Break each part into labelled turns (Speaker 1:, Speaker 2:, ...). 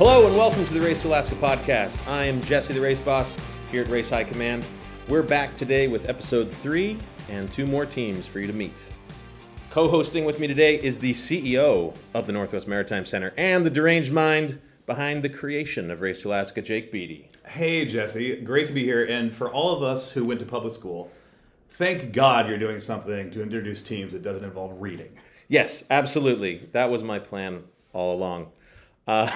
Speaker 1: Hello and welcome to the Race to Alaska podcast. I am Jesse, the race boss, here at Race High Command. We're back today with episode three and two more teams for you to meet. Co hosting with me today is the CEO of the Northwest Maritime Center and the deranged mind behind the creation of Race to Alaska, Jake Beattie.
Speaker 2: Hey, Jesse. Great to be here. And for all of us who went to public school, thank God you're doing something to introduce teams that doesn't involve reading.
Speaker 1: Yes, absolutely. That was my plan all along. Uh,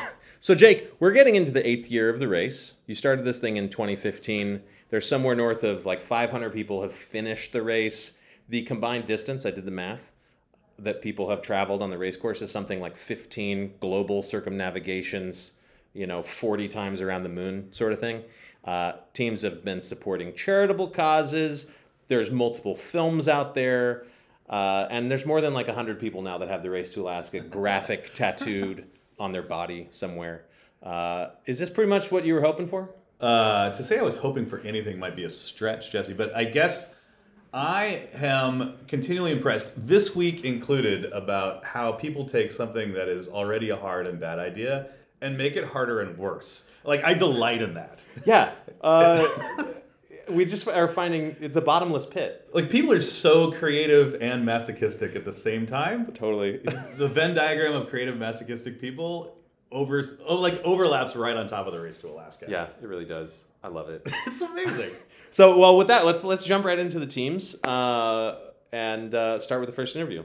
Speaker 1: so, Jake, we're getting into the eighth year of the race. You started this thing in 2015. There's somewhere north of like 500 people have finished the race. The combined distance, I did the math, that people have traveled on the race course is something like 15 global circumnavigations, you know, 40 times around the moon, sort of thing. Uh, teams have been supporting charitable causes. There's multiple films out there. Uh, and there's more than like 100 people now that have the Race to Alaska graphic tattooed on their body somewhere. Uh, is this pretty much what you were hoping for?
Speaker 2: Uh, to say I was hoping for anything might be a stretch, Jesse, but I guess I am continually impressed, this week included, about how people take something that is already a hard and bad idea and make it harder and worse. Like, I delight in that.
Speaker 1: Yeah. Uh, we just are finding it's a bottomless pit.
Speaker 2: Like, people are so creative and masochistic at the same time.
Speaker 1: Totally.
Speaker 2: the Venn diagram of creative masochistic people over oh, like overlaps right on top of the race to Alaska.
Speaker 1: Yeah, it really does. I love it.
Speaker 2: it's amazing.
Speaker 1: So, well, with that, let's let's jump right into the teams uh, and uh, start with the first interview.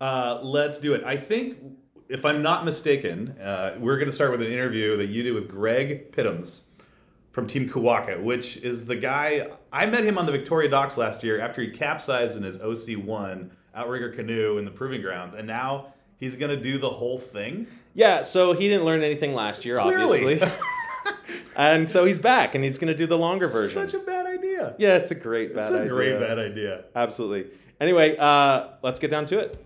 Speaker 2: Uh, let's do it. I think, if I'm not mistaken, uh, we're going to start with an interview that you did with Greg Pittams from Team Kuaka, which is the guy I met him on the Victoria Docks last year after he capsized in his OC1 outrigger canoe in the proving grounds, and now he's going to do the whole thing.
Speaker 1: Yeah, so he didn't learn anything last year,
Speaker 2: Clearly.
Speaker 1: obviously. and so he's back and he's going to do the longer version.
Speaker 2: Such a bad idea.
Speaker 1: yeah, it's a great bad idea.
Speaker 2: It's a
Speaker 1: idea.
Speaker 2: great bad idea.
Speaker 1: Absolutely. Anyway, uh, let's get down to it.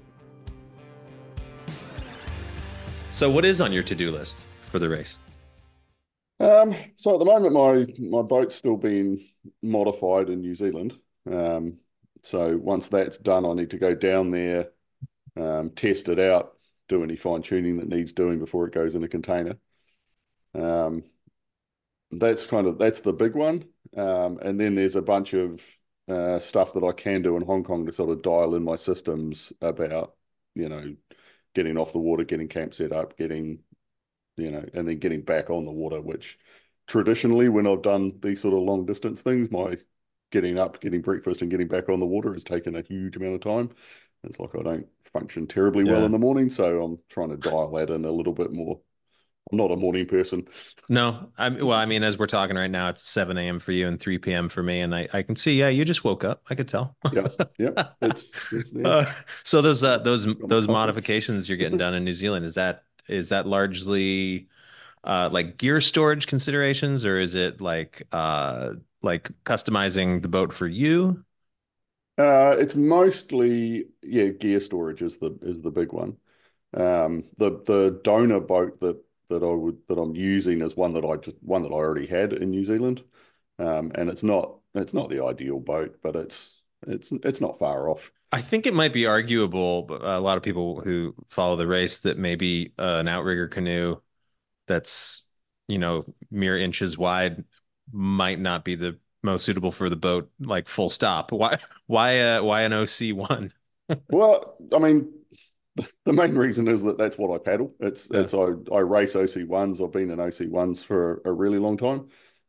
Speaker 1: So, what is on your to do list for the race?
Speaker 3: Um, so at the moment, my my boat's still being modified in New Zealand. Um, so once that's done, I need to go down there, um, test it out, do any fine tuning that needs doing before it goes in a container. Um, that's kind of that's the big one. Um, and then there's a bunch of uh, stuff that I can do in Hong Kong to sort of dial in my systems about, you know, getting off the water, getting camp set up, getting you know, and then getting back on the water, which traditionally, when I've done these sort of long distance things, my getting up, getting breakfast, and getting back on the water has taken a huge amount of time. It's like I don't function terribly well in the morning, so I'm trying to dial that in a little bit more. I'm not a morning person.
Speaker 1: No, I well, I mean, as we're talking right now, it's 7 a.m. for you and 3 p.m. for me, and I, I can see, yeah, you just woke up. I could tell.
Speaker 3: Yeah, yeah. It's, it's there.
Speaker 1: Uh, so those uh, those those modifications you're getting done in New Zealand is that is that largely uh, like gear storage considerations, or is it like uh, like customizing the boat for you?
Speaker 3: Uh, it's mostly yeah, gear storage is the is the big one. Um, the the donor boat that that I would that I'm using is one that I just one that I already had in New Zealand, um, and it's not it's not the ideal boat, but it's it's it's not far off.
Speaker 1: I think it might be arguable, but a lot of people who follow the race that maybe uh, an outrigger canoe that's you know mere inches wide might not be the most suitable for the boat. Like full stop. Why why uh, why an OC one?
Speaker 3: Well, I mean, the main reason is that that's what I paddle. It's
Speaker 1: Yeah.
Speaker 3: it's I, I race OC ones. I've been in OC ones for a really long time.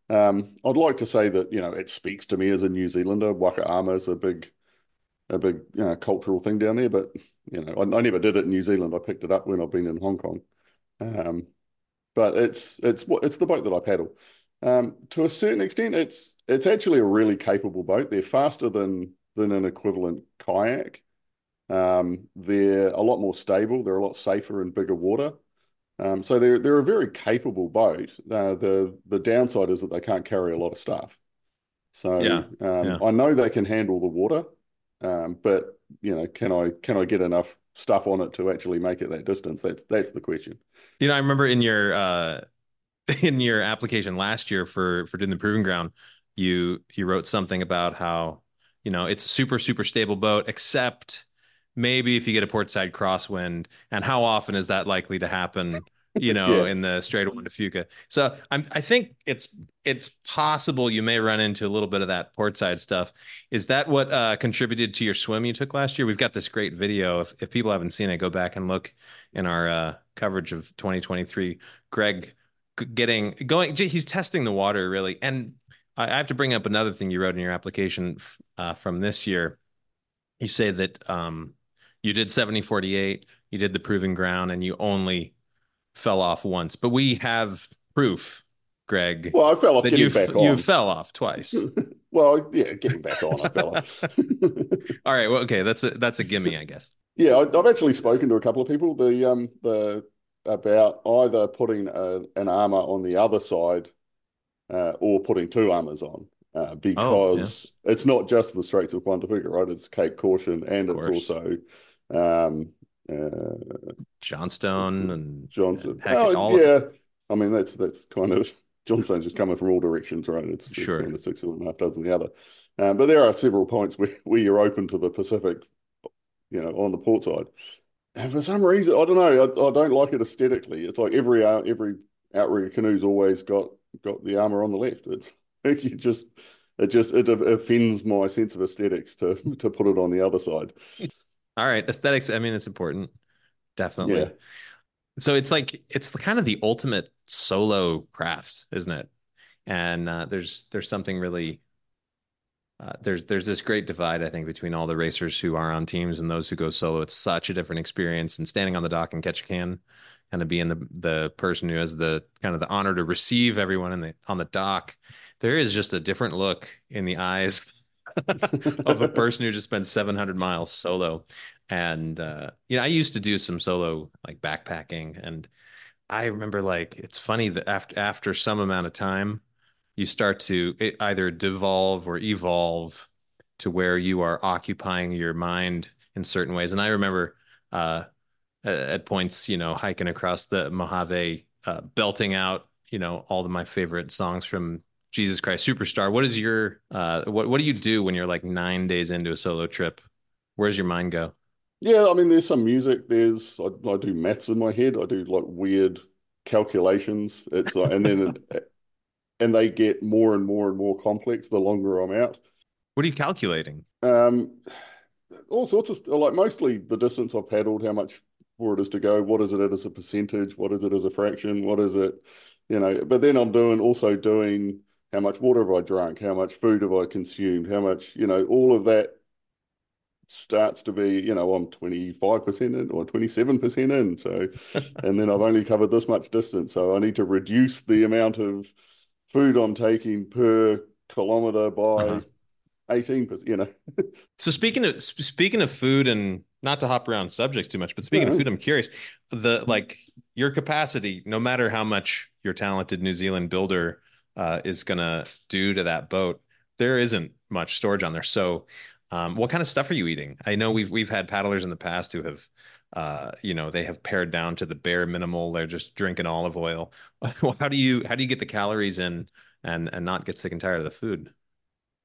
Speaker 3: Um, I'd like to say that you know it speaks to me as a New Zealander. Waka ama is a big, a big you know, cultural thing down there. But you know, I, I never did it in New Zealand. I picked it up when I've been in Hong Kong. Um, but it's it's what it's the boat that I paddle. Um, to a certain extent, it's it's actually a really capable boat. They're faster than than an equivalent kayak. Um, they're a lot more stable. They're a lot safer in bigger water. Um, so they're they're a very capable boat. Uh, the the downside is that they can't carry a lot of stuff. So
Speaker 1: Yeah,
Speaker 3: um,
Speaker 1: yeah.
Speaker 3: I know they can handle the water, um, but you know, can I can I get enough stuff on it to actually make it that distance? That's that's the question.
Speaker 1: You know, I remember in your uh in your application last year for for doing the proving ground, you you wrote something about how, you know, it's a super, super stable boat, except maybe if you get a portside crosswind, and how often is that likely to happen you know,
Speaker 3: Yeah.
Speaker 1: in the Strait Juan de Fuca. So I'm, I think it's it's possible you may run into a little bit of that portside stuff. Is that what uh, contributed to your swim you took last year? We've got this great video. If if people haven't seen it, go back and look in our uh, coverage of 2023. Greg getting going, he's testing the water really, and I I have to bring up another thing you wrote in your application uh, from this year. You say that um, you did 70 48, you did the proving ground, and you only fell off once. But we have proof, Greg,
Speaker 3: Well, I fell off
Speaker 1: that
Speaker 3: getting
Speaker 1: you
Speaker 3: back
Speaker 1: f-
Speaker 3: on.
Speaker 1: you fell off twice.
Speaker 3: Well, yeah, getting back on, I fell off.
Speaker 1: All right, well, okay, that's a that's a gimme, I guess.
Speaker 3: Yeah, I, I've actually spoken to a couple of people. The um the about either putting a, an ama on the other side, uh, or putting two amas on, uh, because it's not just the Straits of Juan de Fuca, right? It's Cape Caution, and it's also um uh
Speaker 1: Johnstone and
Speaker 3: Johnson.
Speaker 1: heck,
Speaker 3: Oh, yeah, I mean that's that's kind of Johnstone's just coming from all directions, right? It's, it's
Speaker 1: Sure.
Speaker 3: kind of six and a half dozen the other. Um, but there are several points where, where you're open to the Pacific, you know, on the port side. And for some reason, I don't know, I, I don't like it aesthetically. It's like every out every outrigger canoe's always got got the ama on the left. It's like you just it just it offends my sense of aesthetics to to put it on the other side.
Speaker 1: All right, aesthetics. I mean, it's important, definitely.
Speaker 3: Yeah.
Speaker 1: So it's like it's kind of the ultimate solo craft, isn't it? And uh, there's there's something really uh, there's there's this great divide I think between all the racers who are on teams and those who go solo. It's such a different experience. And standing on the dock and Ketchikan, kind of being the the person who has the kind of the honor to receive everyone in the on the dock. There is just a different look in the eyes of a person who just spent 700 miles solo. And uh, you know, I used to do some solo like backpacking, and I remember like it's funny that after after some amount of time, you start to it either devolve or evolve to where you are occupying your mind in certain ways. And I remember uh, at, at points, you know, hiking across the Mojave, uh, belting out, you know, all of my favorite songs from Jesus Christ Superstar. What is your uh, what what do you do when you're like nine days into a solo trip? Where's your mind go?
Speaker 3: Yeah, I mean, there's some music. There's I, I do maths in my head. I do like weird calculations. It's like, and then it, and they get more and more and more complex the longer I'm out.
Speaker 1: What are you calculating?
Speaker 3: Um, all sorts of like mostly the distance I've paddled, how much for it is to go, what is it as a percentage, what is it as a fraction, what is it, you know. But then I'm doing also doing how much water have I drunk, how much food have I consumed, how much, you know, all of that starts to be, you know, I'm 25% in or 27% in. So, and then I've only covered this much distance. So I need to reduce the amount of food I'm taking per kilometer by
Speaker 1: Uh-huh.
Speaker 3: 18%, you know.
Speaker 1: So speaking of speaking of food and not to hop around subjects too much, but speaking of food, I'm curious the like your capacity, no matter how much your talented New Zealand builder uh, is gonna do to that boat, there isn't much storage on there. So, um, what kind of stuff are you eating? I know we've we've had paddlers in the past who have, uh, you know, they have pared down to the bare minimal. They're just drinking olive oil. How do you how do you get the calories in and and not get sick and tired of the food?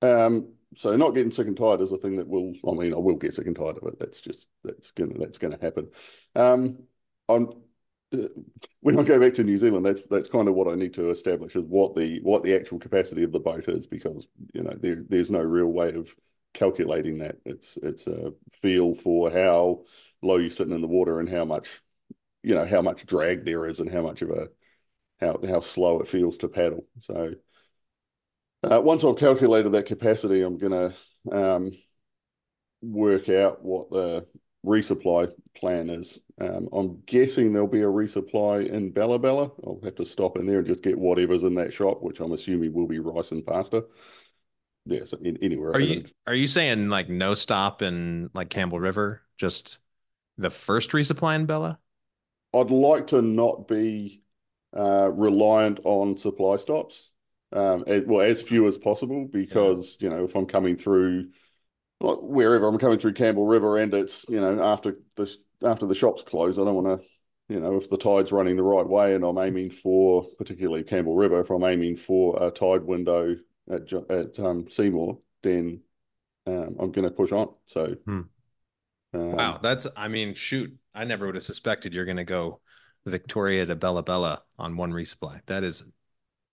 Speaker 3: Um, so not getting sick and tired is a thing that will, I mean, I will get sick and tired of it. That's just, that's gonna, that's gonna happen. Um, I'm, when I go back to New Zealand, that's, that's kind of what I need to establish is what the, what the actual capacity of the boat is, because, you know, there, there's no real way of calculating that. It's, it's a feel for how low you're sitting in the water and how much, you know, how much drag there is and how much of a, how, how slow it feels to paddle. So, uh, once I've calculated that capacity, I'm to um, work out what the resupply plan is. Um, I'm guessing there'll be a resupply in Bella Bella. I'll have to stop in there and just get whatever's in that shop, which I'm assuming will be rice and pasta. Yeah, so in, anywhere.
Speaker 1: Are you are you saying like no stop in like Campbell River, just the first resupply in Bella?
Speaker 3: I'd like to not be uh, reliant on supply stops, um, as, well, as few as possible, because, you know, if I'm coming through, like wherever I'm coming through Campbell River and it's, you know, after the, after the shops close, I don't want to, you know, if the tide's running the right way and I'm aiming for, particularly Campbell River, if I'm aiming for a tide window at, at um, Seymour, then um, I'm going to push on. So,
Speaker 1: Hmm.
Speaker 3: um,
Speaker 1: Wow, that's I mean, shoot, I never would have suspected you're gonna go Victoria to Bella Bella on one resupply. That is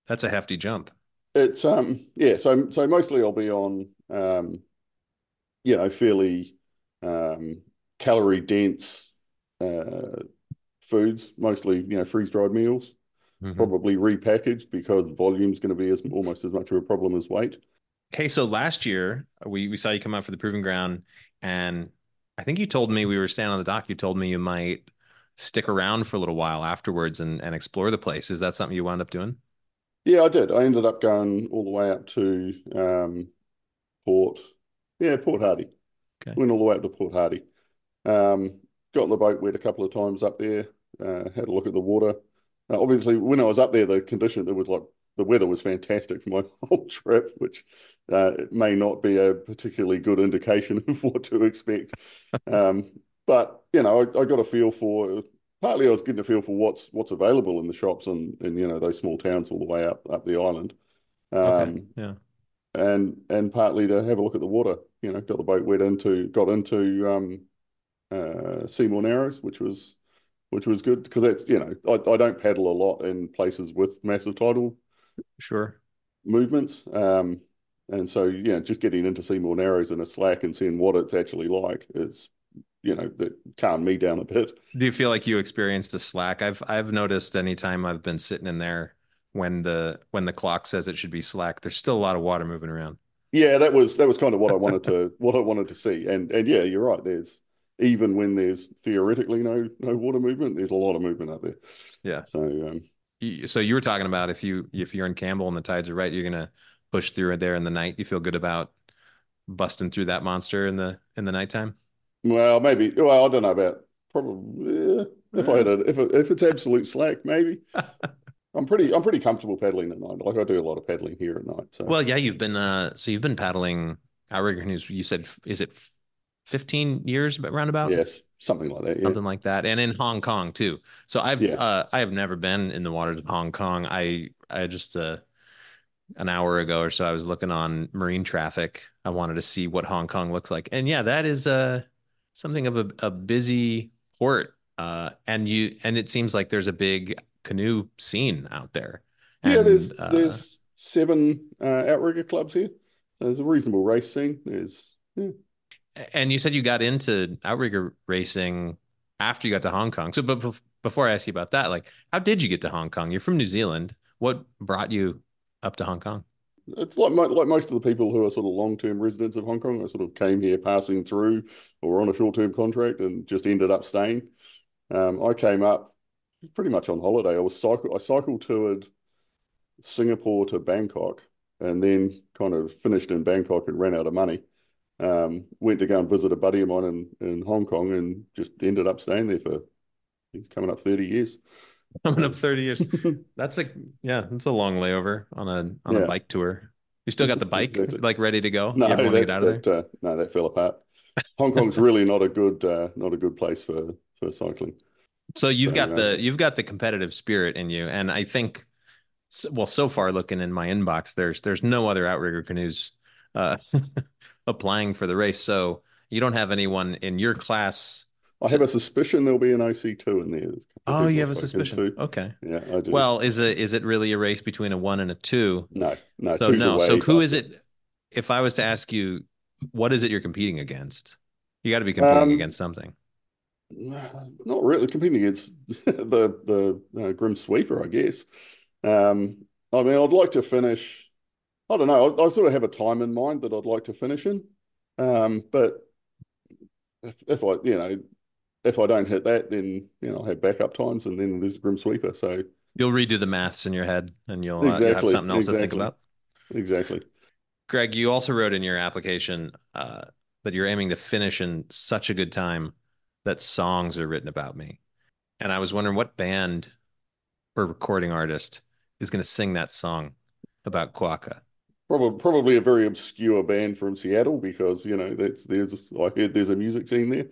Speaker 1: that's a hefty jump.
Speaker 3: It's um yeah, so so mostly I'll be on um you know fairly um calorie dense uh foods, mostly you know freeze dried meals,
Speaker 1: Mhm.
Speaker 3: probably repackaged because volume's going to be as almost as much of a problem as weight.
Speaker 1: Okay, so last year we we saw you come out for the proving ground, and I think you told me we were standing on the dock. You told me you might stick around for a little while afterwards and and explore the place. Is that something you wound up doing?
Speaker 3: Yeah, I did. I ended up going all the way up to um, Port, yeah, Port Hardy.
Speaker 1: Okay.
Speaker 3: Went all the way up to Port Hardy. Um, got on the boat wet a couple of times up there. Uh, had a look at the water. Uh, obviously, when I was up there, the condition there was like the weather was fantastic for my whole trip, which uh, it may not be a particularly good indication of what to expect. Um, but you know, I, I got a feel for partly I was getting a feel for what's what's available in the shops and and you know those small towns all the way up up the island. Um,
Speaker 1: Okay, yeah.
Speaker 3: And and partly to have a look at the water. You know, got the boat wet into got into um, uh, Seymour Narrows, which was which was good because that's you know I, I don't paddle a lot in places with massive tidal
Speaker 1: Sure.
Speaker 3: movements, um, and so you know just getting into Seymour Narrows in a slack and seeing what it's actually like is you know that calmed me down a bit.
Speaker 1: Do you feel like you experienced a slack? I've I've noticed anytime I've been sitting in there when the when the clock says it should be slack, there's still a lot of water moving around.
Speaker 3: Yeah, that was that was kind of what I wanted to what I wanted to see, and and yeah, you're right. There's even when there's theoretically no no water movement, there's a lot of movement out there.
Speaker 1: Yeah.
Speaker 3: So um,
Speaker 1: You- So you were talking about if you if you're in Campbell and the tides are right, you're gonna push through it there in the night. You feel good about busting through that monster in the in the nighttime?
Speaker 3: well, maybe. Well, I don't know about probably eh, if I had a if it, if it's absolute slack, maybe. I'm pretty I'm pretty comfortable paddling at night. Like I do a lot of paddling here at night. So
Speaker 1: Well, yeah, you've been uh so you've been paddling outrigger canoes. You said is it 15 years but roundabout?
Speaker 3: yes, something like that. Yeah.
Speaker 1: Something like that. And in Hong Kong too. So I've
Speaker 3: Yeah.
Speaker 1: uh I have never been in the waters of Hong Kong. I I just uh an hour ago or so I was looking on marine traffic. I wanted to see what Hong Kong looks like. And yeah, that is uh something of a, a busy port. Uh and you and it seems like there's a big canoe scene out there.
Speaker 3: yeah, there's
Speaker 1: uh,
Speaker 3: there's seven uh, outrigger clubs here. There's a reasonable race scene. There's yeah.
Speaker 1: And you said you got into outrigger racing after you got to Hong Kong. So, but before I ask you about that, like, how did you get to Hong Kong? You're from New Zealand. What brought you up to Hong Kong?
Speaker 3: It's like mo like most of the people who are sort of long-term residents of Hong Kong. I sort of came here passing through or on a short-term contract and just ended up staying. Um, I came up pretty much on holiday. I was cycle I cycle toured Singapore to Bangkok and then kind of finished in Bangkok and ran out of money. Um, went to go and visit a buddy of mine in, in Hong Kong and just ended up staying there for coming up 30 years.
Speaker 1: Coming up 30 years. That's a yeah, that's a long layover on a on
Speaker 3: Yeah.
Speaker 1: a bike tour. You still got the bike
Speaker 3: Exactly.
Speaker 1: like ready to go?
Speaker 3: No,
Speaker 1: you ever want to
Speaker 3: that,
Speaker 1: get out of there?
Speaker 3: that, uh, no, that fell apart. Hong Kong's really not a good uh, not a good place for for cycling.
Speaker 1: So you've got
Speaker 3: uh,
Speaker 1: the you've got the competitive spirit in you, and I think, well, so far looking in my inbox, there's there's no other outrigger canoes uh, applying for the race. So you don't have anyone in your class.
Speaker 3: I have a suspicion there'll be an IC two in there. There's a couple
Speaker 1: Oh, you have a suspicion. Okay.
Speaker 3: Yeah, I do.
Speaker 1: Well, is it is it really a race between a one and a two?
Speaker 3: no, no,
Speaker 1: So no.
Speaker 3: away,
Speaker 1: So who is it? If I was to ask you, what is it you're competing against? You got to be competing
Speaker 3: Um,
Speaker 1: against something.
Speaker 3: Not really competing against the the uh, Grim Sweeper, I guess. Um, I mean, I'd like to finish. I don't know. I, I sort of have a time in mind that I'd like to finish in. Um, but if, if I, you know, if I don't hit that, then you know, I'll have backup times, and then there's Grim Sweeper. So
Speaker 1: You'll redo the maths in your head, and you'll, uh, you'll have something else to think about.
Speaker 3: exactly.
Speaker 1: Greg, you also wrote in your application uh, that you're aiming to finish in such a good time that songs are written about me. And I was wondering what band or recording artist is going to sing that song about Kuaka.
Speaker 3: Probably, probably a very obscure band from Seattle because you know that's there's I heard there's a music scene there.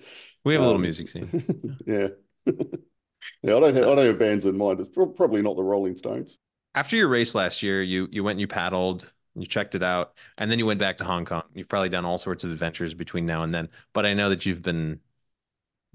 Speaker 1: We have a little
Speaker 3: Um,
Speaker 1: music scene.
Speaker 3: yeah, yeah. I don't have I don't have bands in mind. It's pro- probably not the Rolling Stones.
Speaker 1: After your race last year, you you went and you paddled, you checked it out, and then you went back to Hong Kong. You've probably done all sorts of adventures between now and then. But I know that you've been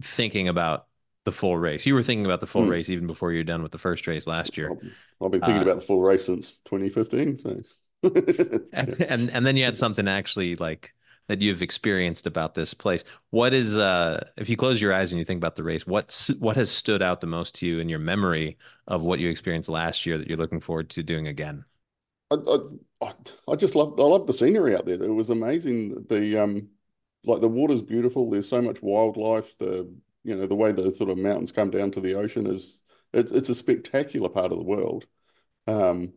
Speaker 1: thinking about the full race. You were thinking about the full
Speaker 3: Hmm.
Speaker 1: race even before you were done with the first race last year.
Speaker 3: I've, been thinking
Speaker 1: Uh,
Speaker 3: about the full race since 2015. So.
Speaker 1: and, and and then you had something actually like that you've experienced about this place. What is uh if you close your eyes and you think about the race, what's what has stood out the most to you in your memory of what you experienced last year that you're looking forward to doing again?
Speaker 3: I, I, I- I just love I love the scenery out there. It was amazing. The um, like the water's beautiful. There's so much wildlife. The you know the way the sort of mountains come down to the ocean is it's it's a spectacular part of the world. Um,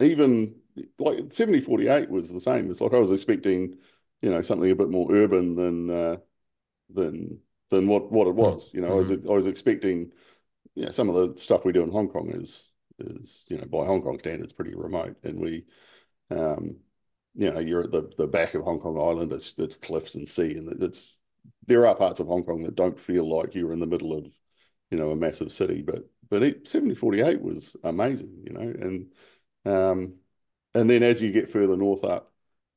Speaker 3: even like 7048 was the same. It's like I was expecting, you know, something a bit more urban than uh, than than what what it was. You know, I was I was expecting, you know, some of the stuff we do in Hong Kong is is you know by Hong Kong standards pretty remote, and we, um, you know, you're at the the back of Hong Kong Island. It's it's cliffs and sea, and it's there are parts of Hong Kong that don't feel like you're in the middle of, you know, a massive city. But but it, 7048 was amazing, you know, and um, and then as you get further north up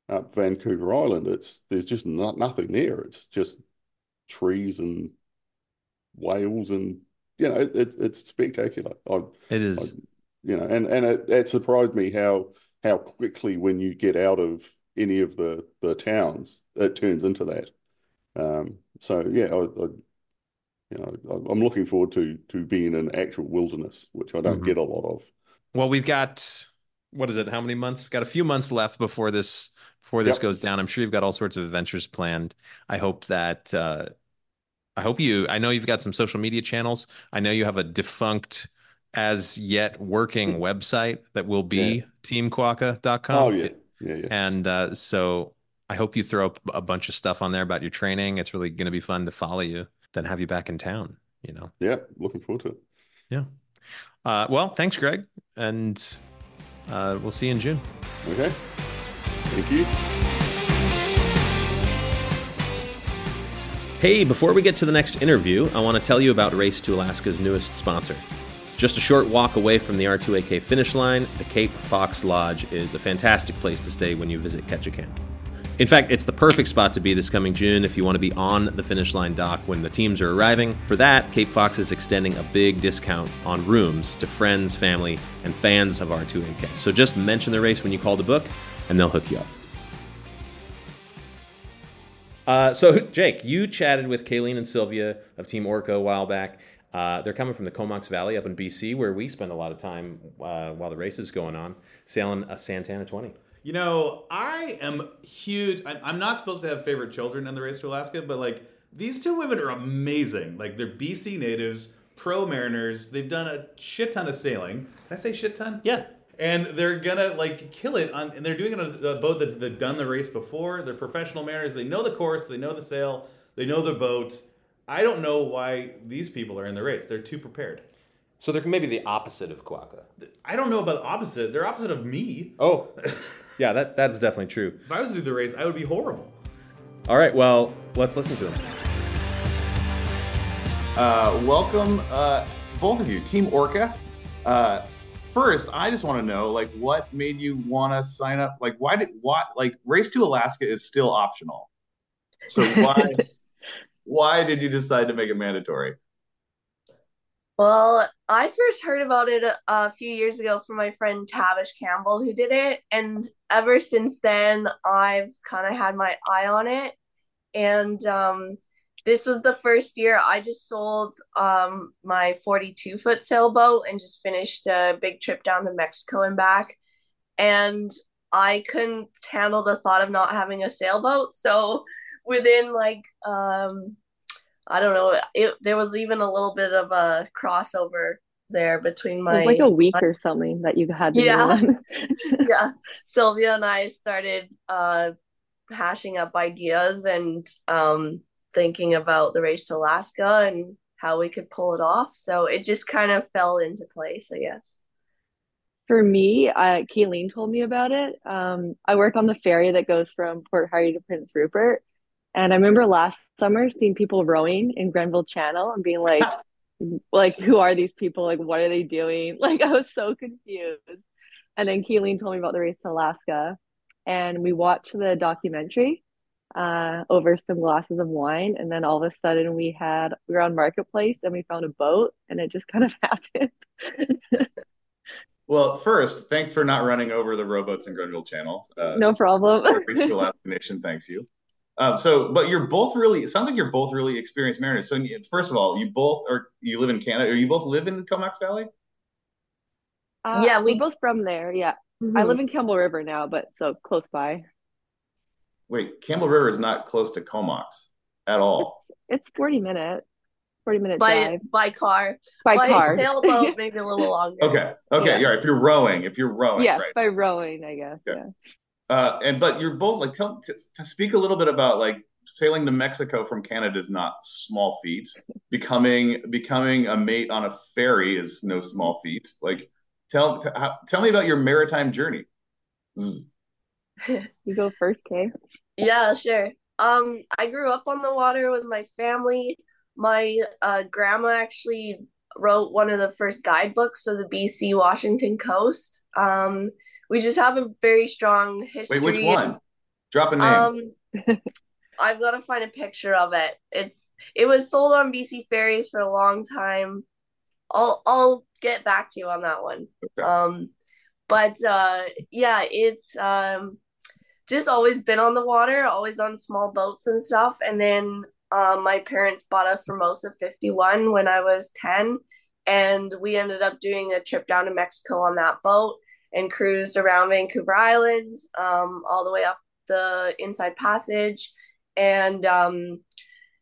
Speaker 3: up Vancouver Island, it's there's just not nothing there. It's just trees and whales and you know it, it, it's spectacular. I,
Speaker 1: It
Speaker 3: I you know, and and it, it surprised me how how quickly when you get out of any of the the towns, it turns into that. Um, so yeah, I, I you know I'm looking forward to to being in an actual wilderness, which I don't
Speaker 1: Mhm.
Speaker 3: get a lot of.
Speaker 1: Well, we've got what is it? How many months? Got a few months left before this before this
Speaker 3: Yep.
Speaker 1: goes down. I'm sure you've got all sorts of adventures planned. I hope that uh I hope you I know you've got some social media channels. I know you have a defunct as yet working website that will be
Speaker 3: Yeah.
Speaker 1: teamkuaka.com.
Speaker 3: Oh yeah, yeah, yeah.
Speaker 1: And uh so I hope you throw up a bunch of stuff on there about your training. It's really going to be fun to follow you, then have you back in town, you know.
Speaker 3: Yeah, looking forward to it.
Speaker 1: Uh well, thanks Greg and uh we'll see you in June.
Speaker 3: Okay. Thank you.
Speaker 1: Hey, before we get to the next interview, I want to tell you about Race to Alaska's newest sponsor. Just a short walk away from the R2AK finish line, the Cape Fox Lodge is a fantastic place to stay when you visit Ketchikan. In fact, it's the perfect spot to be this coming June if you want to be on the finish line dock when the teams are arriving. For that, Cape Fox is extending a big discount on rooms to friends, family, and fans of R2AK. So just mention the race when you call the book, and they'll hook you up. Uh, so, Jake, you chatted with Kayleen and Sylvia of Team Orca a while back. Uh, they're coming from the Comox Valley up in BC, where we spend a lot of time uh, while the race is going on, sailing a Santana 20.
Speaker 4: You know, I am huge. I'm, I'm not supposed to have favorite children in the race to Alaska, but like these two women are amazing. Like they're BC natives, pro mariners. They've done a shit ton of sailing. Can I say shit ton?
Speaker 1: Yeah.
Speaker 4: And they're gonna like kill it on, and they're doing it on a boat that's they've done the race before. They're professional mariners. They know the course. They know the sail. They know the boat. I don't know why these people are in the race. They're too prepared.
Speaker 1: So they're maybe the opposite of Kuaka.
Speaker 4: I don't know about the opposite. They're opposite of me.
Speaker 1: Oh, yeah, that, that's definitely true.
Speaker 4: If I was to do the race, I would be horrible.
Speaker 1: All right, well, let's listen to them.
Speaker 2: Uh, welcome, uh, both of you, Team Orca. Uh, first, I just want to know, like, what made you want to sign up? Like, why did why like Race to Alaska is still optional? So why why did you decide to make it mandatory?
Speaker 5: Well, I first heard about it a, few years ago from my friend Tavish Campbell, who did it. And ever since then, I've kind of had my eye on it. And um, this was the first year I just sold um, my 42 foot sailboat and just finished a big trip down to Mexico and back. And I couldn't handle the thought of not having a sailboat. So within like, um, I don't know. It there was even a little bit of a crossover there between my.
Speaker 6: It was like a week or something that you had
Speaker 5: Yeah. yeah. Sylvia and I started uh hashing up ideas and um thinking about the race to Alaska and how we could pull it off. So it just kind of fell into place, I guess.
Speaker 6: For me, uh, Kayleen told me about it. Um, I work on the ferry that goes from Port Hardy to Prince Rupert. And I remember last summer seeing people rowing in Grenville Channel and being like, like, who are these people? Like, what are they doing? Like, I was so confused. And then Kayleen told me about the race to Alaska, and we watched the documentary. uh, over some glasses of wine, and then all of a sudden we had we were on marketplace and we found a boat, and it just kind of happened.
Speaker 2: Well, first, thanks for not running over the rowboats in Grenville Channel. Uh,
Speaker 6: no problem.
Speaker 2: Alaska Nation thanks you. Um, so, but you're both really. It sounds like you're both really experienced mariners. So, first of all, you both are. You live in Canada. Or you both live in the Comox Valley?
Speaker 6: Uh, yeah, we, are both from there. Yeah, mm-hmm. I live in Campbell River now, but so close by.
Speaker 2: Wait, Campbell River is not close to Comox at all.
Speaker 6: It's, it's 40 minutes. 40 minute
Speaker 5: by,
Speaker 6: drive.
Speaker 5: By car.
Speaker 6: By, by car.
Speaker 5: sailboat, maybe a little longer.
Speaker 2: Okay. Okay. Yeah. yeah. If you're rowing, if you're rowing.
Speaker 6: Yes,
Speaker 2: right.
Speaker 6: by rowing, I guess. Okay.
Speaker 2: Yeah. Uh, and but you're both like tell to, to speak a little bit about like sailing to Mexico from Canada is not small feat. Becoming becoming a mate on a ferry is no small feat. Like tell t- how, tell me about your maritime journey.
Speaker 6: you go first, Kay.
Speaker 5: Yeah, sure. Um, I grew up on the water with my family my uh, grandma actually wrote one of the first guidebooks of the BC Washington coast. Um, we just have a very strong history.
Speaker 2: Wait, which one? Drop a name.
Speaker 5: Um, I've got to find a picture of it. It's it was sold on BC ferries for a long time. I'll I'll get back to you on that one. Okay. Um, but uh, yeah, it's um, just always been on the water, always on small boats and stuff. And then um, my parents bought a Formosa 51 when I was 10, and we ended up doing a trip down to Mexico on that boat and cruised around Vancouver Island, um, all the way up the Inside Passage. And um,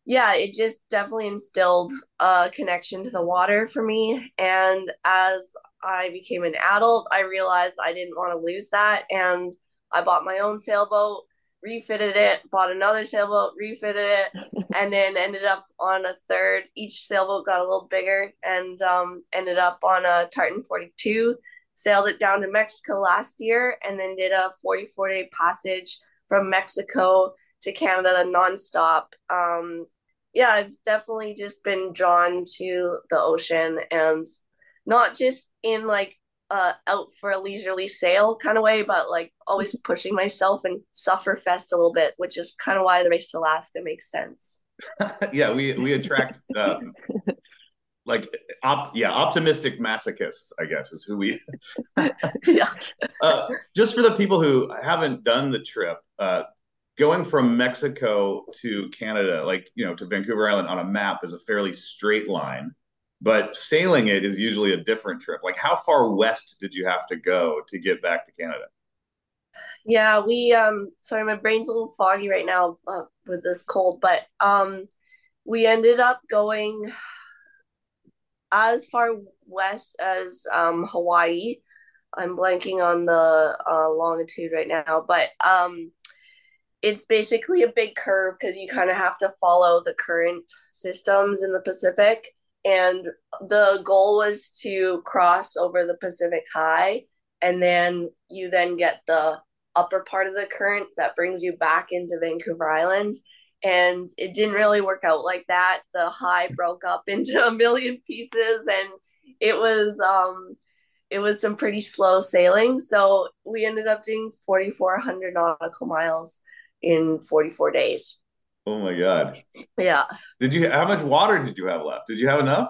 Speaker 5: yeah, it just definitely instilled a connection to the water for me. And as I became an adult, I realized I didn't want to lose that. And I bought my own sailboat refitted it, bought another sailboat, refitted it, and then ended up on a third. Each sailboat got a little bigger and um, ended up on a Tartan 42. Sailed it down to Mexico last year and then did a 44 day passage from Mexico to Canada nonstop. Um, yeah, I've definitely just been drawn to the ocean and not just in like uh, out for a leisurely sail kind of way, but like always pushing myself and suffer fest a little bit, which is kind of why the race to Alaska makes sense.
Speaker 2: yeah, we we attract um, like op- yeah optimistic masochists, I guess is who we.
Speaker 5: yeah.
Speaker 2: Uh, just for the people who haven't done the trip, uh, going from Mexico to Canada, like you know to Vancouver Island on a map, is a fairly straight line but sailing it is usually a different trip. Like, how far west did you have to go to get back to Canada?
Speaker 5: Yeah, we um sorry, my brain's a little foggy right now uh, with this cold, but um we ended up going as far west as um Hawaii. I'm blanking on the uh, longitude right now, but um it's basically a big curve because you kind of have to follow the current systems in the Pacific and the goal was to cross over the Pacific High and then you then get the upper part of the current that brings you back into Vancouver Island and it didn't really work out like that the high broke up into a million pieces and it was um it was some pretty slow sailing so we ended up doing 4400 nautical miles in 44 days
Speaker 2: Oh my god.
Speaker 5: Yeah.
Speaker 2: Did you how much water did you have left? Did you have enough?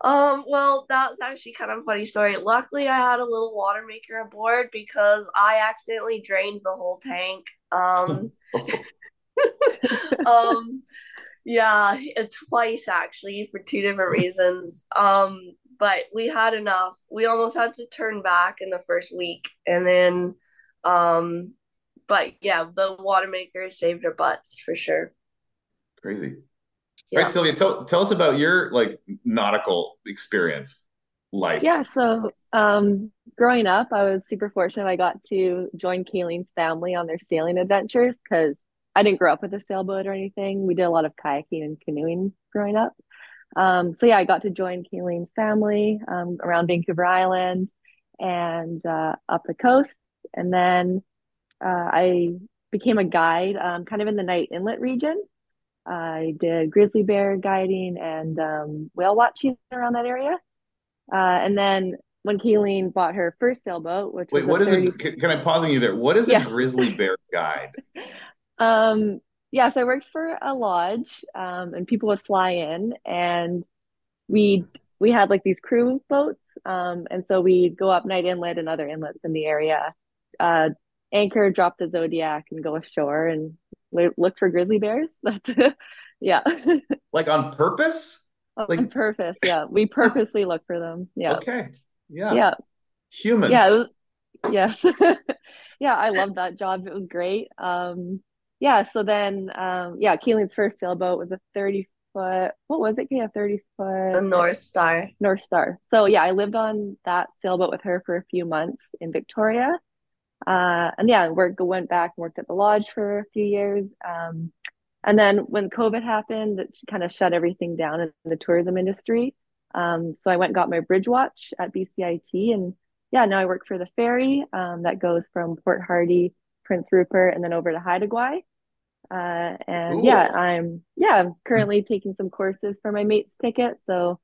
Speaker 5: Um, well, that's actually kind of a funny story. Luckily, I had a little water maker aboard because I accidentally drained the whole tank. Um, um, yeah, twice actually for two different reasons. Um, but we had enough. We almost had to turn back in the first week, and then, um, but yeah, the water maker saved our butts for sure.
Speaker 2: Crazy. Yeah. Right, Sylvia, tell, tell us about your like nautical experience life.
Speaker 6: Yeah, so um, growing up, I was super fortunate. I got to join Kayleen's family on their sailing adventures because I didn't grow up with a sailboat or anything. We did a lot of kayaking and canoeing growing up. Um, so yeah, I got to join Kayleen's family um, around Vancouver Island and uh, up the coast, and then uh, I became a guide um, kind of in the Knight Inlet region. I did grizzly bear guiding and um, whale watching around that area. Uh, and then when Kayleen bought her first sailboat, which
Speaker 2: wait, what is 30... it? Can, can I pause you there? What is yes. a grizzly bear guide?
Speaker 6: Um, yes, I worked for a lodge, um, and people would fly in, and we we had like these crew boats, um, and so we'd go up Knight Inlet and other inlets in the area, uh, anchor, drop the Zodiac, and go ashore and look for grizzly bears. Yeah.
Speaker 2: like on purpose.
Speaker 6: Like, on purpose, yeah. We purposely look for them. Yeah.
Speaker 2: Okay. Yeah.
Speaker 6: Yeah.
Speaker 2: Humans.
Speaker 6: Yeah. Was, yes. yeah, I loved that job. It was great. Um, yeah. So then, um, yeah, Kayleen's first sailboat was a thirty foot. What was it? Yeah, thirty foot.
Speaker 5: The North Star.
Speaker 6: North Star. So yeah, I lived on that sailboat with her for a few months in Victoria. Uh, and yeah, work went back and worked at the lodge for a few years. Um, and then when COVID happened, it kind of shut everything down in the tourism industry. Um, so I went and got my bridge watch at BCIT, and yeah, now I work for the ferry um, that goes from Port Hardy, Prince Rupert, and then over to Haida Gwaii. Uh, and Ooh. yeah, I'm yeah, I'm currently taking some courses for my mate's ticket. So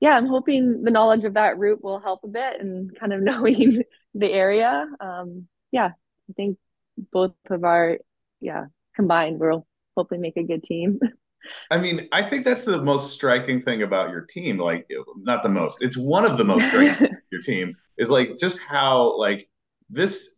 Speaker 6: yeah, I'm hoping the knowledge of that route will help a bit and kind of knowing the area. Um, yeah, I think both of our yeah combined will hopefully make a good team.
Speaker 2: I mean, I think that's the most striking thing about your team. Like, not the most, it's one of the most striking your team is like just how like this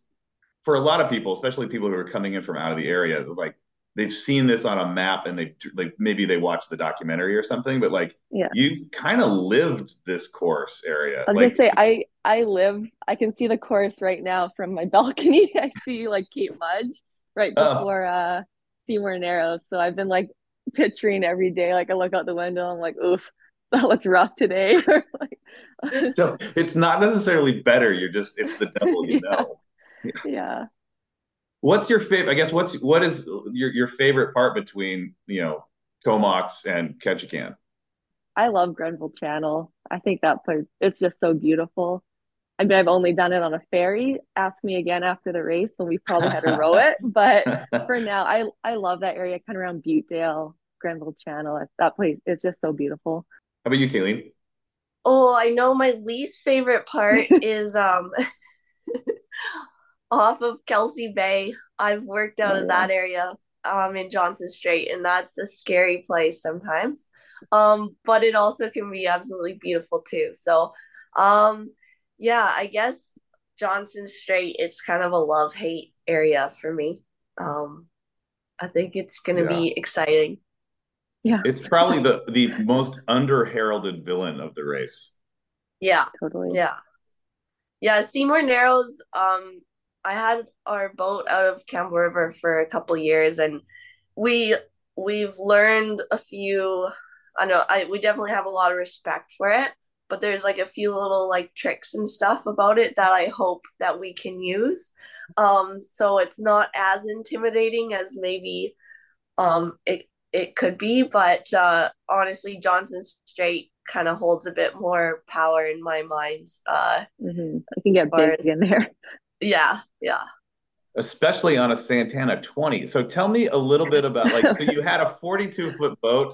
Speaker 2: for a lot of people, especially people who are coming in from out of the area, like they've seen this on a map and they like maybe they watched the documentary or something, but like
Speaker 6: yeah.
Speaker 2: you've kind of lived this course area.
Speaker 6: I was
Speaker 2: like,
Speaker 6: gonna say I I live I can see the course right now from my balcony. I see like Cape Mudge right oh. before uh Seymour Narrows. So I've been like picturing every day, like I look out the window, I'm like, oof, that looks rough today.
Speaker 2: like, so it's not necessarily better. You're just it's the devil you know.
Speaker 6: Yeah. yeah.
Speaker 2: What's your favorite? I guess what's what is your your favorite part between you know Comox and Ketchikan?
Speaker 6: I love Grenville Channel. I think that place it's just so beautiful. I mean, I've only done it on a ferry. Ask me again after the race when we probably had to row it. But for now, I I love that area, kind of around Butedale, Grenville Channel. That place is just so beautiful.
Speaker 2: How about you, Kayleen?
Speaker 5: Oh, I know my least favorite part is um off of Kelsey Bay. I've worked out oh, of that area um in Johnstone Strait, and that's a scary place sometimes. Um, but it also can be absolutely beautiful too. So um yeah, I guess Johnstone Strait, it's kind of a love hate area for me. Um, I think it's going to yeah. be exciting.
Speaker 6: Yeah,
Speaker 2: it's probably the the most under heralded villain of the race.
Speaker 5: Yeah,
Speaker 6: totally.
Speaker 5: Yeah, yeah. Seymour Narrows. Um, I had our boat out of Campbell River for a couple years, and we we've learned a few. I know I we definitely have a lot of respect for it but there's like a few little like tricks and stuff about it that I hope that we can use. Um, so it's not as intimidating as maybe um, it it could be, but uh, honestly, Johnstone Strait kind of holds a bit more power in my mind. Uh,
Speaker 6: mm-hmm. I can get big in there.
Speaker 5: Yeah, yeah.
Speaker 2: Especially on a Santana 20. So tell me a little bit about like so you had a 42 foot boat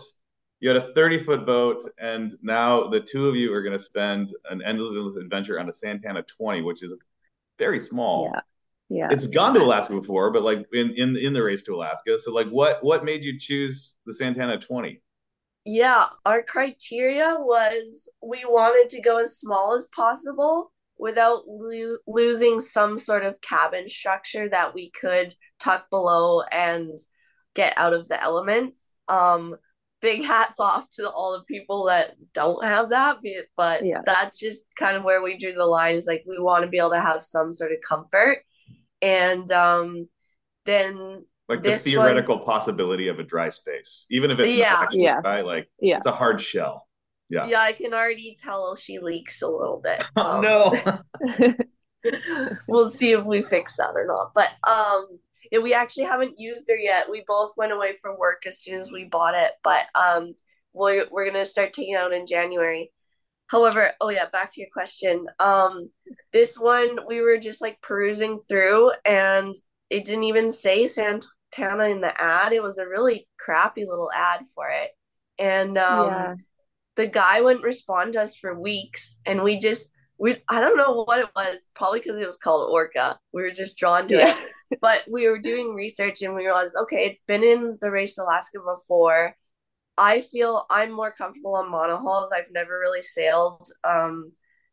Speaker 2: you had a 30 foot boat, and now the two of you are going to spend an endless adventure on a Santana 20, which is very small.
Speaker 6: Yeah. Yeah.
Speaker 2: It's gone to Alaska before, but like in, in in the race to Alaska. So like what what made you choose the Santana 20?
Speaker 5: Yeah, our criteria was we wanted to go as small as possible without lo- losing some sort of cabin structure that we could tuck below and get out of the elements. Um, big hats off to all the people that don't have that but yeah. that's just kind of where we drew the line is like we want to be able to have some sort of comfort and um then
Speaker 2: like the theoretical one, possibility of a dry space even if it's yeah actually yeah. dry like yeah. it's a hard shell yeah
Speaker 5: yeah i can already tell she leaks a little bit
Speaker 2: oh, um, no
Speaker 5: we'll see if we fix that or not but um yeah, we actually haven't used her yet. We both went away for work as soon as we bought it, but um, we're we're gonna start taking out in January. However, oh yeah, back to your question. Um, this one we were just like perusing through, and it didn't even say Santana in the ad. It was a really crappy little ad for it, and um, yeah. The guy wouldn't respond to us for weeks, and we just we I don't know what it was. Probably because it was called Orca. We were just drawn to
Speaker 6: Yeah.
Speaker 5: it. But we were doing research and we realized, okay, it's been in the race to Alaska before. I feel I'm more comfortable on monohulls. I've never really sailed um,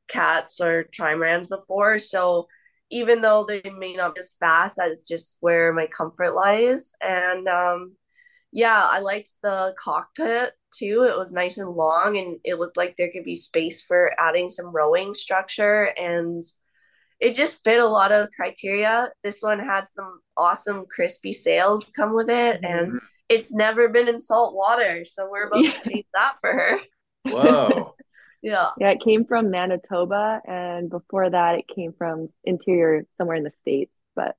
Speaker 5: cats or trimarans before, so even though they may not be as fast, that's just where my comfort lies. And um, yeah, I liked the cockpit too. It was nice and long, and it looked like there could be space for adding some rowing structure, and it just fit a lot of criteria. This one had some awesome crispy sails come with it, mm-hmm. and it's never been in salt water, so we're about
Speaker 6: Yeah.
Speaker 5: to change that for her.
Speaker 2: Wow.
Speaker 5: Yeah.
Speaker 6: Yeah, it came from Manitoba, and before that, it came from interior somewhere in the States. But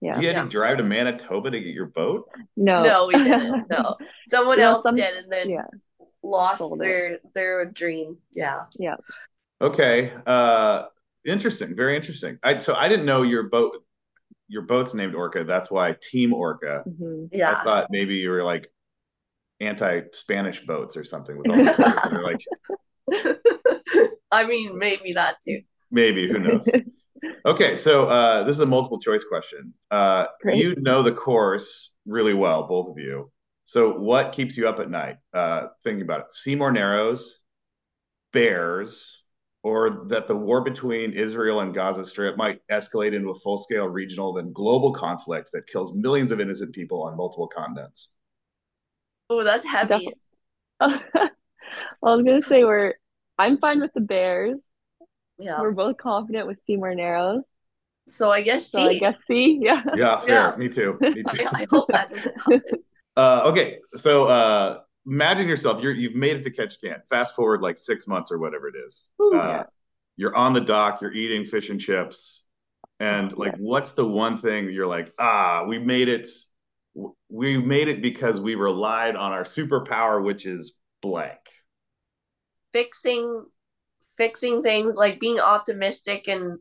Speaker 6: yeah,
Speaker 2: You had
Speaker 5: Yeah.
Speaker 2: to drive to Manitoba to get your boat?
Speaker 6: no,
Speaker 5: No, we didn't. No, someone
Speaker 6: Well,
Speaker 5: else
Speaker 6: some-
Speaker 5: did, and then
Speaker 6: yeah,
Speaker 5: lost
Speaker 6: Sold it.
Speaker 5: their their dream. Yeah. Yeah.
Speaker 2: Okay. Uh interesting. Very interesting. I so I didn't know your boat your boat's named Orca. That's why Team Orca.
Speaker 6: hmm
Speaker 2: I thought maybe you were like anti-Spanish boats or something with all the words. Like
Speaker 5: I mean, maybe that too.
Speaker 2: maybe who knows. Okay, so uh, this is a multiple choice question. Uh,
Speaker 6: Great.
Speaker 2: you know the course really well, both of you. So, what keeps you up at night? Uh, thinking about it: Seymour Narrows, bears, or that the war between Israel and Gaza Strip might escalate into a full-scale regional, then global conflict that kills millions of innocent people on multiple continents.
Speaker 5: Oh, that's heavy.
Speaker 6: Definitely. well, I was gonna say we're. I'm fine with the Bears.
Speaker 5: Yeah.
Speaker 6: We're both confident with Seymour Narrows,
Speaker 5: So I guess
Speaker 6: so I
Speaker 5: C.
Speaker 6: guess C. Yeah.
Speaker 2: Yeah, fair.
Speaker 5: Yeah.
Speaker 2: Me too. Me too.
Speaker 5: I, I hope that doesn't happen.
Speaker 2: Uh, okay, so uh, imagine yourself. You're you've made it to Ketchikan. Fast forward like six months or whatever it is.
Speaker 5: Ooh.
Speaker 2: Uh, you're on the dock. You're eating fish and chips, and like, what's the one thing you're like? Ah, we made it. We made it because we relied on our superpower, which is blank.
Speaker 5: Fixing fixing things like being optimistic and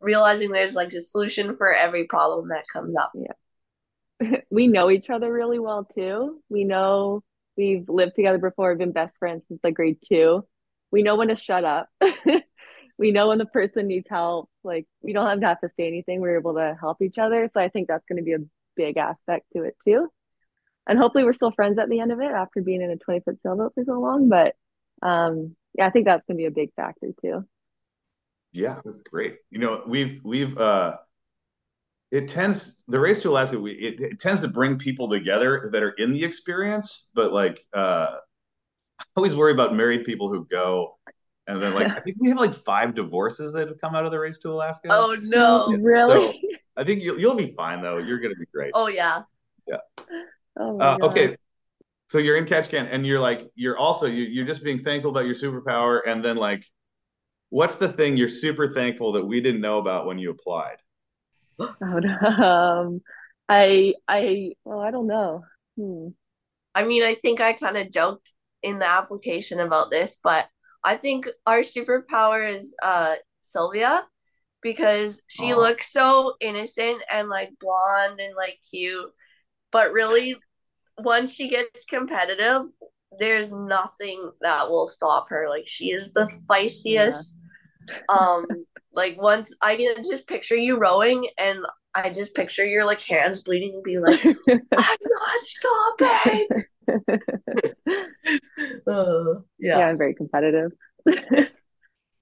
Speaker 5: realizing there's like a solution for every problem that comes up. Yeah.
Speaker 6: we know each other really well too. We know we've lived together before, we've been best friends since like grade two. We know when to shut up. we know when the person needs help. Like we don't have to have to say anything. We're able to help each other. So I think that's going to be a big aspect to it too. And hopefully we're still friends at the end of it after being in a 20 foot sailboat for so long. But um, yeah, I think that's going to be a big factor too.
Speaker 2: Yeah, that's great. You know, we've we've uh it tends the race to Alaska, we, it, it tends to bring people together that are in the experience, but like uh I always worry about married people who go and then like I think we have like five divorces that have come out of the race to Alaska.
Speaker 5: Oh no.
Speaker 6: really?
Speaker 2: I think you'll you'll be fine though. You're gonna be great.
Speaker 5: Oh yeah. Yeah.
Speaker 6: Oh my
Speaker 2: Uh,
Speaker 6: God.
Speaker 2: okay. So you're in Ketchikan and you're like you're also you, you're just being thankful about your superpower and then like what's the thing you're super thankful that we didn't know about when you applied?
Speaker 6: Oh. Um, I, I, well, I don't know. Hmm.
Speaker 5: I mean, I think I kind of joked in the application about this, but I think our superpower is uh Sylvia because she
Speaker 2: Aw.
Speaker 5: looks so innocent and like blonde and like cute, but really once she gets competitive, there's nothing that will stop her. Like she is the feistiest. Um like once I can just picture you rowing and I just picture your like hands bleeding and be like, I'm not stopping. Uh,
Speaker 6: Yeah,
Speaker 5: yeah.
Speaker 6: I'm very competitive.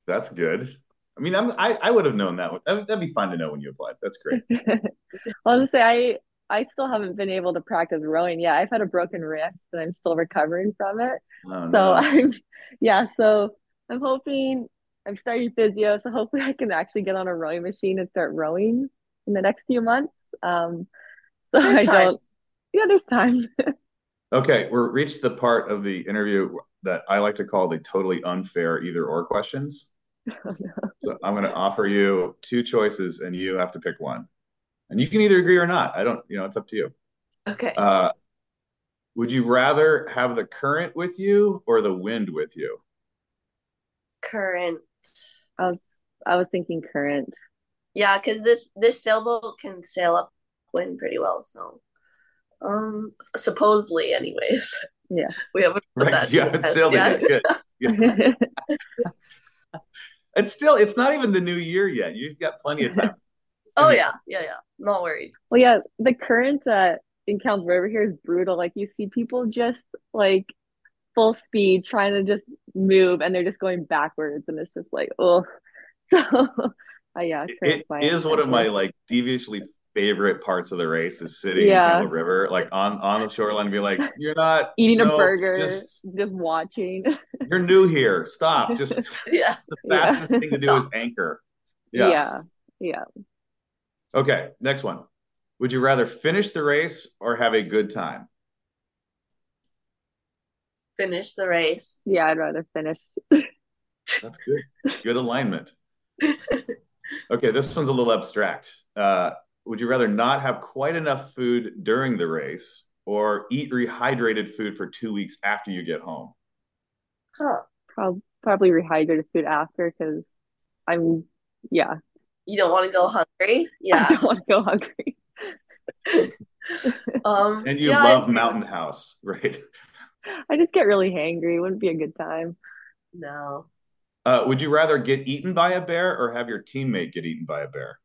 Speaker 2: That's good. I mean, I'm, I I would have known that. One. That'd, that'd be fun to know when you applied. That's great.
Speaker 6: I'll just say I, I still haven't been able to practice rowing yet. I've had a broken wrist and I'm still recovering from it.
Speaker 2: Oh,
Speaker 6: So
Speaker 2: no.
Speaker 6: I'm, yeah, so I'm hoping I'm starting physio, so hopefully I can actually get on a rowing machine and start rowing in the next few months. Um, so
Speaker 5: There's
Speaker 6: I
Speaker 5: time.
Speaker 6: don't, yeah, there's time.
Speaker 2: Okay, we're reached the part of the interview that I like to call the totally unfair either or questions.
Speaker 6: Oh, no.
Speaker 2: So I'm going to offer you two choices, and you have to pick one. And you can either agree or not. I don't, you know, it's up to you.
Speaker 5: Okay.
Speaker 2: Uh, would you rather have the current with you or the wind with you?
Speaker 5: Current.
Speaker 6: I was, I was thinking current.
Speaker 5: Yeah, because this this sailboat can sail up wind pretty well. So, um, supposedly, anyways.
Speaker 6: Yeah.
Speaker 5: We haven't put
Speaker 2: Right?
Speaker 5: that.
Speaker 2: You haven't sailed
Speaker 5: yet.
Speaker 2: it. Good. Yeah. It's still, it's not even the new year yet. You've got plenty of time.
Speaker 5: Oh yeah, yeah, yeah. Not worried.
Speaker 6: Well, yeah, the current uh, in Campbell River here is brutal. Like you see people just like full speed trying to just move, and they're just going backwards, and it's just like, oh. So, uh, yeah, it's
Speaker 2: It
Speaker 6: my
Speaker 2: is one of my like deviously favorite parts of the race is sitting
Speaker 6: Yeah.
Speaker 2: in Campbell River, like on on the shoreline, and be like, "You're not
Speaker 6: eating a burger,
Speaker 2: Just
Speaker 6: just watching.
Speaker 2: you're new here. Stop. Just
Speaker 5: Yeah.
Speaker 2: the
Speaker 6: Yeah.
Speaker 2: fastest thing to do is anchor. Yeah.
Speaker 6: Yeah, yeah.
Speaker 2: Okay. Next one. Would you rather finish the race or have a good time?
Speaker 5: Finish the race.
Speaker 6: Yeah, I'd rather finish.
Speaker 2: That's good. Good alignment. Okay, this one's a little abstract. Uh, would you rather not have quite enough food during the race or eat rehydrated food for two weeks after you get home?
Speaker 5: Huh.
Speaker 6: Prob probably rehydrated food after because I'm, yeah,
Speaker 5: You don't want to go hungry? Yeah.
Speaker 6: I
Speaker 5: Yeah.
Speaker 6: don't want to go hungry.
Speaker 5: Um
Speaker 2: And you
Speaker 5: yeah,
Speaker 2: love
Speaker 5: agree.
Speaker 2: Mountain House, right?
Speaker 6: I just get really hangry. Wouldn't be a good time.
Speaker 5: No.
Speaker 2: Uh, would you rather get eaten by a bear or have your teammate get eaten by a bear?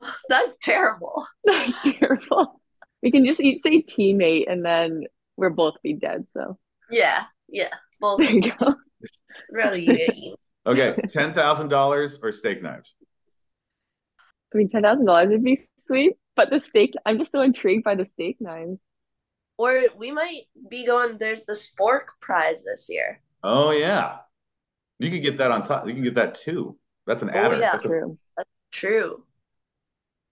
Speaker 5: That's terrible.
Speaker 6: That's terrible. We can just eat, say teammate, and then we'll both be dead. So
Speaker 5: Yeah, yeah. Both
Speaker 6: there you go.
Speaker 5: really eating.
Speaker 2: Okay, ten thousand dollars or steak knives?
Speaker 6: I mean, ten thousand dollars would be sweet, but the steak. I'm just so intrigued by the steak knives.
Speaker 5: Or we might be going there's the spork prize this year.
Speaker 2: Oh yeah, you can get that on top. You can get that too. That's an
Speaker 5: Oh,
Speaker 2: adder.
Speaker 5: yeah.
Speaker 2: That's a-
Speaker 6: True.
Speaker 5: True.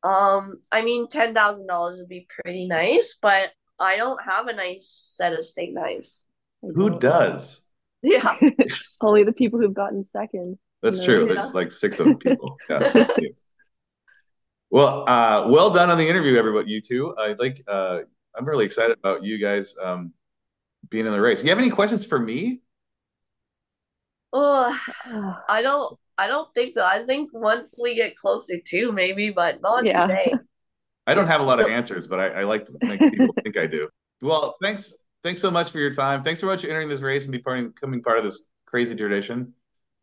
Speaker 5: Um, I mean ten thousand dollars would be pretty nice, but I don't have a nice set of steak knives.
Speaker 2: Who
Speaker 6: don't.
Speaker 2: does?
Speaker 5: Yeah.
Speaker 6: Only the people who've gotten second.
Speaker 2: That's true.
Speaker 5: Yeah.
Speaker 2: There's like six of people. Yeah, six teams. Well, uh, well done on the interview, everybody. You two. I like. Uh, I'm really excited about you guys um, being in the race. You have any questions for me?
Speaker 5: Oh, I don't I don't think so. I think once we get closer to maybe, but not
Speaker 6: Yeah.
Speaker 5: today.
Speaker 2: I don't have a lot of answers, but I, I like to make people think I do. Well, thanks. Thanks so much for your time. Thanks so much for entering this race and becoming part of this crazy tradition.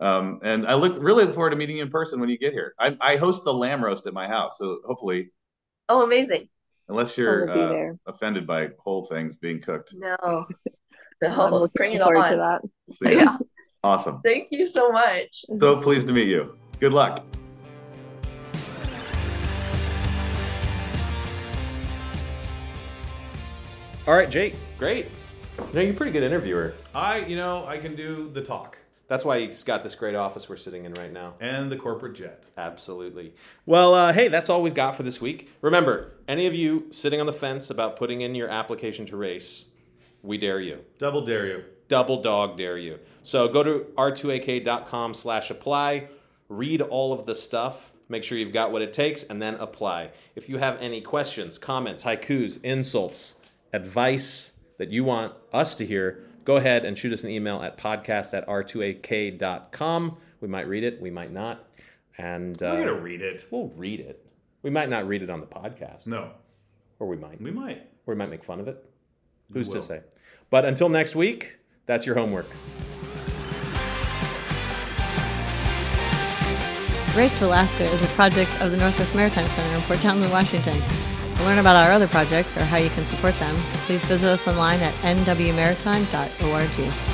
Speaker 2: Um, and I look really look forward to meeting you in person when you get here. I, I host the lamb roast at my house, so hopefully,
Speaker 5: Oh, amazing.
Speaker 2: unless you're uh, offended by whole things being cooked,
Speaker 5: No.
Speaker 6: I'm
Speaker 5: No,
Speaker 6: looking
Speaker 5: bring it
Speaker 6: forward to that.
Speaker 2: So, yeah,
Speaker 5: Yeah.
Speaker 2: awesome.
Speaker 5: Thank you so much.
Speaker 2: So pleased to meet you. Good luck.
Speaker 1: All right, Jake, great. No, you're a pretty good interviewer.
Speaker 4: I, you know, I can do the talk
Speaker 1: That's why he's got this great office we're sitting in right now.
Speaker 4: and the corporate jet.
Speaker 1: Absolutely. Well, uh, hey, that's all we've got for this week. Remember, any of you sitting on the fence about putting in your application to race, we dare you.
Speaker 4: Double dare you.
Speaker 1: Double dog dare you. So go to r2ak.com slash apply, read all of the stuff, make sure you've got what it takes, and then apply. If you have any questions, comments, haikus, insults, advice that you want us to hear, go ahead and shoot us an email at podcast at r2ak.com. We might read it, we might not. And uh,
Speaker 4: We're gonna read it.
Speaker 1: We'll read it. We might not read it on the podcast,
Speaker 4: No,
Speaker 1: or we might,
Speaker 4: we might.
Speaker 1: or we might make fun of it. Who's to say? But until next week, that's your homework.
Speaker 7: Race to Alaska is a project of the Northwest Maritime Center in Port Townsend, Washington. Learn about our other projects or how you can support them, please visit us online at nwmaritime.org.